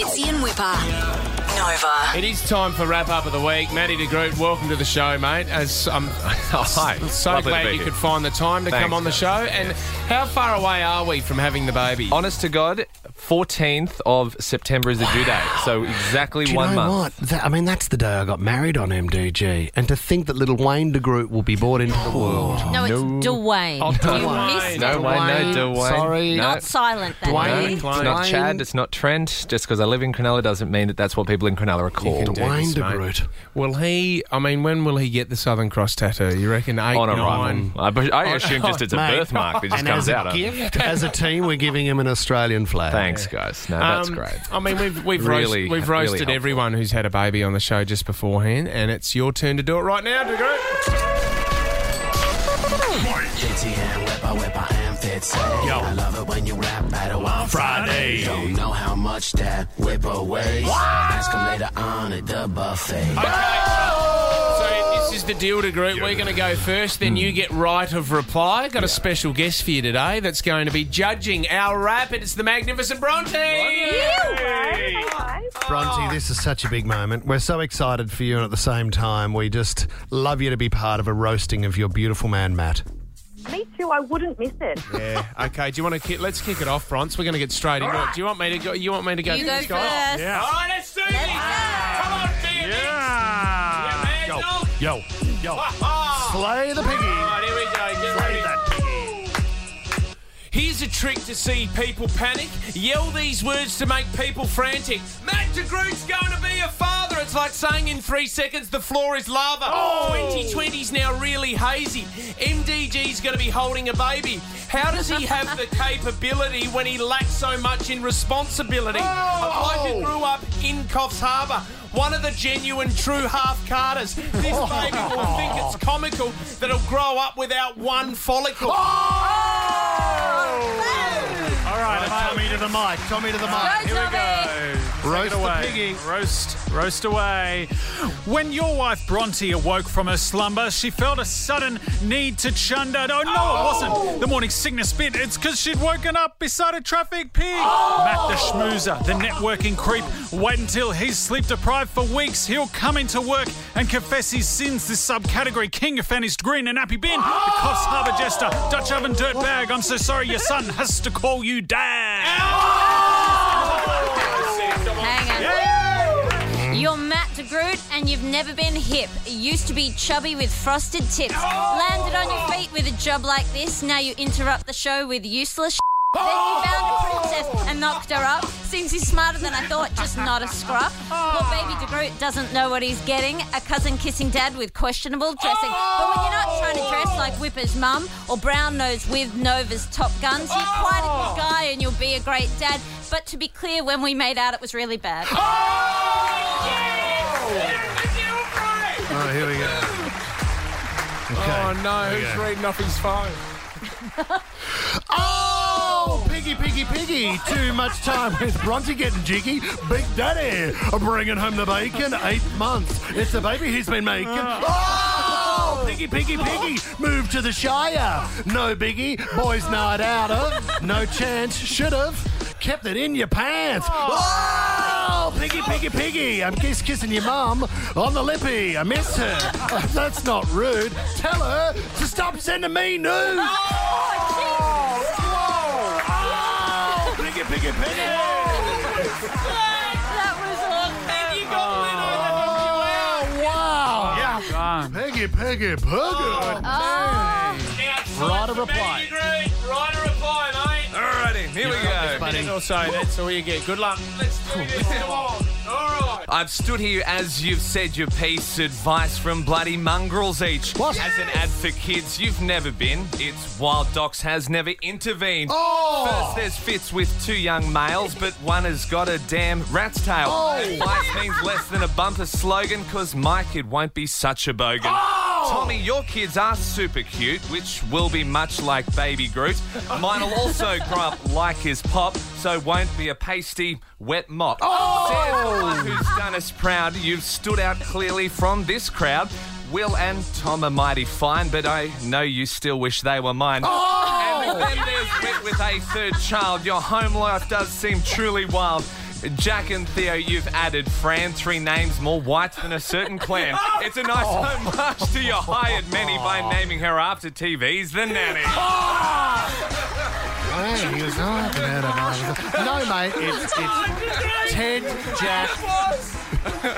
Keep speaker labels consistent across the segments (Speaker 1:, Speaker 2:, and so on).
Speaker 1: Fitzy and Whipper. Nova.
Speaker 2: It is time for wrap up of the week. Matty de Groot, welcome to the show, mate. As um, I'm
Speaker 3: Oh, hi.
Speaker 2: so
Speaker 3: Lovely to
Speaker 2: glad
Speaker 3: be
Speaker 2: you
Speaker 3: here.
Speaker 2: could find the time to
Speaker 3: Thanks,
Speaker 2: come on the
Speaker 3: guys.
Speaker 2: show. And how far away are we from having the baby?
Speaker 3: Honest to God, 14th of September is the due date. So exactly
Speaker 4: Do you
Speaker 3: one
Speaker 4: know
Speaker 3: month.
Speaker 4: what? That- I mean, that's the day I got married on MDG. And to think that little Wayne de Groot will be brought into the world.
Speaker 5: No, it's Dwayne.
Speaker 2: Oh,
Speaker 5: You
Speaker 2: Dwayne.
Speaker 5: missed
Speaker 3: No
Speaker 5: it.
Speaker 3: Wayne, no
Speaker 4: Dwayne,
Speaker 3: Dwayne.
Speaker 4: sorry.
Speaker 3: No.
Speaker 5: Not silent. That
Speaker 4: Dwayne.
Speaker 5: day.
Speaker 3: It's not Chad, it's not Trent. Just because I live in Cronulla doesn't mean that that's what people in Cronulla are called.
Speaker 2: can do
Speaker 4: Dwayne
Speaker 2: this,
Speaker 4: de
Speaker 2: mate.
Speaker 4: Groot.
Speaker 2: Will he? I mean, when will he get the Southern Cross tattoo? You reckon eight,
Speaker 3: On
Speaker 2: nine?
Speaker 3: arrival. I, I assume just it's a
Speaker 4: Mate.
Speaker 3: birthmark that just
Speaker 4: and
Speaker 3: comes
Speaker 4: as a
Speaker 3: out.
Speaker 4: gift, as a team, we're giving him an Australian flag.
Speaker 3: Thanks, guys. No, that's
Speaker 2: Um,
Speaker 3: great.
Speaker 2: I mean, we've we've,
Speaker 3: Really-
Speaker 2: roast, we've roasted
Speaker 3: helpful.
Speaker 2: everyone who's had a baby on the show just beforehand, and it's your turn to do it right now, de Groot.
Speaker 6: Fitzy and Whipper, Whipper and Fitzy. I love it when you rap battle on Friday. Don't know how much that Whipper weighs. Ask him later on at the buffet.
Speaker 2: So this is the deal de Groot. We're going to go first, then you get right of reply. Got a special guest for you today that's going to be judging our rap. It's the magnificent Bronte.
Speaker 4: Bronte, this is such a big moment. We're so excited for you, and at the same time, we just love you to be part of a roasting of your beautiful man, Matt.
Speaker 7: Me too. I wouldn't miss it.
Speaker 2: Yeah. Okay. Do you want to? Ki- let's kick it off, Bronze. We're going to get straight into it. Do you want me to go? You want me to go?
Speaker 5: You go
Speaker 2: first,
Speaker 5: first.
Speaker 2: guys? All right. Let's do this. Come on, be a mix. Yeah, man, dog.
Speaker 4: Yo, yo.
Speaker 2: Ah.
Speaker 4: Slay the piggy.
Speaker 2: right. Here we go. Get ready. Here's a trick to see people panic. Yell these words to make people frantic. Matt de Groot's going to be a father. It's like saying in three seconds the floor is lava. Oh. 2020's now really hazy. MDG's going to be holding a baby. How does he have the capability when he lacks so much in responsibility? Oh! A bloke who grew up in Coffs Harbour. One of the genuine true half Carters. This baby will think it's comical that he'll grow up without one follicle.
Speaker 4: All right, Tommy to the mic. Tommy to the mic.
Speaker 5: Here we go, Tommy.
Speaker 4: Roast the
Speaker 8: away.
Speaker 4: piggy.
Speaker 8: Roast, roast away. When your wife Bronte awoke from her slumber, she felt a sudden need to chunder. Oh, no, it wasn't. The morning sickness bit. It's because she'd woken up beside a traffic pig. Matt the schmoozer, the networking creep. Wait until he's sleep deprived for weeks. He'll come into work and confess his sins. This subcategory king of Fanny's green and happy bin. The Coffs Harbour jester, Dutch oven dirtbag. I'm so sorry your son has to call you dad.
Speaker 5: And you've never been hip. Used to be chubby with frosted tips. Landed on your feet with a job like this. Now you interrupt the show with useless Then you found a princess and knocked her up. Seems he's smarter than I thought, just not a scruff. Poor baby de Groot doesn't know what he's getting. A cousin kissing dad with questionable dressing. But when you're not trying to dress like Whipper's mum or brown nose with Nova's Top Guns, you're quite a good oh! guy and you'll be a great dad. But to be clear, when we made out, it was really bad.
Speaker 4: Oh, Oh, here we go.
Speaker 2: Oh no, who's reading off his phone?
Speaker 4: Oh, piggy, piggy, piggy. Too much time with Bronte getting jiggy. Big Daddy bringing home the bacon. Eight months. It's the baby he's been making. Uh. Oh, piggy, piggy, piggy. Move to the Shire. No biggie. Boys night out of. No chance. Should have. Kept it in your pants. Oh, oh! Piggy, piggy, piggy. I'm kiss kissing your mum on the lippy. I miss her. Oh, that's not rude. Tell her to stop sending me nudes. Oh, oh piggy, piggy, piggy.
Speaker 5: That was awesome.
Speaker 2: You got
Speaker 4: Oh, wow.
Speaker 8: Gone.
Speaker 4: Peggy, Peggy, Peggy. Oh. Oh. Right of reply.
Speaker 2: Right of reply, mate.
Speaker 3: Alrighty, here we go.
Speaker 2: Minute or so, that's all you get. Good luck. Let's do this. Come on. All right.
Speaker 3: I've stood here as you've said your piece. Advice from bloody mongrels each.
Speaker 4: What?
Speaker 3: As an ad for kids you've never been. It's Wild Docs has never intervened.
Speaker 4: Oh.
Speaker 3: First there's fits with two young males, but one has got a damn rat's tail.
Speaker 4: Oh.
Speaker 3: Advice means less than a bumper slogan, cause my kid won't be such a bogan.
Speaker 4: Oh.
Speaker 3: Tommy, your kids are super cute, which will be much like Baby Groot. Mine will also grow up like his pop, so won't be a pasty, wet mop.
Speaker 4: Oh.
Speaker 3: One who's done us proud. You've stood out clearly from this crowd. Will and Tom are mighty fine, but I know you still wish they were mine. Oh! And then there's Wit with a third child. Your home life does seem truly wild. Jack and Theo, you've added Fran, three names more white than a certain clan. It's a nice oh. homage to your hired many by oh. naming her after TV's The Nanny. Oh.
Speaker 4: Hey, he was not out of No, mate, it's, it's Ted, Jack,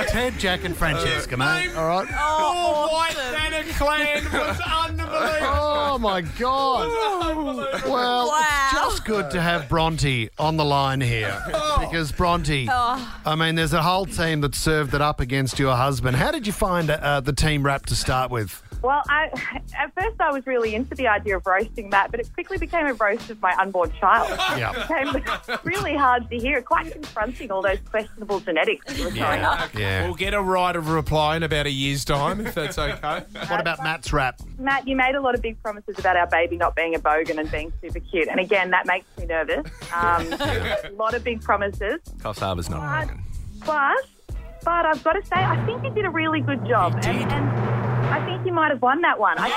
Speaker 4: Ted, Jack, and Francesca, mate. All right.
Speaker 2: Oh, White Banner Clan was unbelievable.
Speaker 4: Oh my God! Well,
Speaker 5: Wow.
Speaker 4: it's just good to have Bronte on the line here because Bronte. I mean, there's a whole team that served it up against your husband. How did you find uh, the team rap to start with?
Speaker 7: Well, I, at first I was really into the idea of roasting Matt, but it quickly became a roast of my unborn child.
Speaker 4: Yeah.
Speaker 7: It became really hard to hear, quite confronting all those questionable genetics that you were throwing up.
Speaker 4: Yeah.
Speaker 2: We'll get a right of reply in about a year's time, if that's okay.
Speaker 4: What about Matt's rap?
Speaker 7: Matt, you made a lot of big promises about our baby not being a bogan and being super cute. And again, that makes me nervous. Um, a lot of big promises.
Speaker 3: Coffs Harbour's not
Speaker 7: But,
Speaker 3: broken.
Speaker 7: but, but I've got to say, I think you did a really good job. And, and I think you might have won that one. I,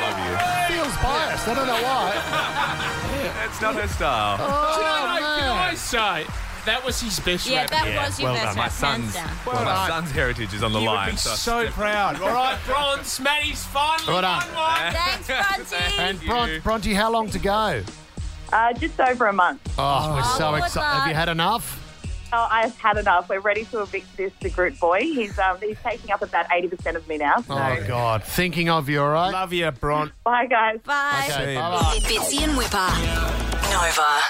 Speaker 7: love you.
Speaker 4: Feels biased. I don't know why.
Speaker 3: That's not her style.
Speaker 4: Oh,
Speaker 2: Can I
Speaker 4: man.
Speaker 2: say, that was his best
Speaker 5: Yeah,
Speaker 2: rap.
Speaker 5: that was your
Speaker 4: well
Speaker 5: best
Speaker 4: done.
Speaker 3: My
Speaker 5: rap,
Speaker 3: son's,
Speaker 5: hands down.
Speaker 3: well, my son's heritage is on the
Speaker 2: You would
Speaker 3: line.
Speaker 2: be
Speaker 3: so
Speaker 2: so proud. All right, Bronze, Matty's finally
Speaker 4: Well done.
Speaker 2: won one.
Speaker 5: Thanks, Bronte.
Speaker 4: And
Speaker 3: you.
Speaker 4: Bron- Bronte, how long to go?
Speaker 7: uh, just over a month.
Speaker 4: Oh, we're so
Speaker 5: good
Speaker 4: excited.
Speaker 5: luck.
Speaker 4: Have you had enough?
Speaker 7: Oh, I've had enough. We're ready to evict this de Groot boy. He's um, he's taking up about eighty percent of me now. So
Speaker 4: Oh, God. Thinking of you, all right?
Speaker 2: Love you, Bron.
Speaker 7: bye, guys.
Speaker 5: Bye.
Speaker 4: Okay, bye-bye.
Speaker 1: Fitzy and Whipper. Nova.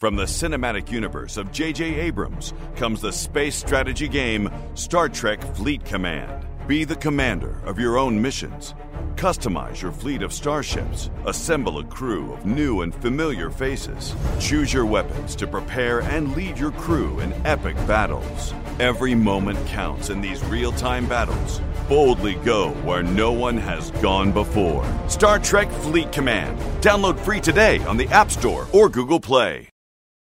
Speaker 9: From the cinematic universe of J.J. Abrams comes the space strategy game Star Trek Fleet Command. Be the commander of your own missions. Customize your fleet of starships. Assemble a crew of new and familiar faces. Choose your weapons to prepare and lead your crew in epic battles. Every moment counts in these real time battles. Boldly go where no one has gone before. Star Trek Fleet Command. Download free today on the App Store or Google Play.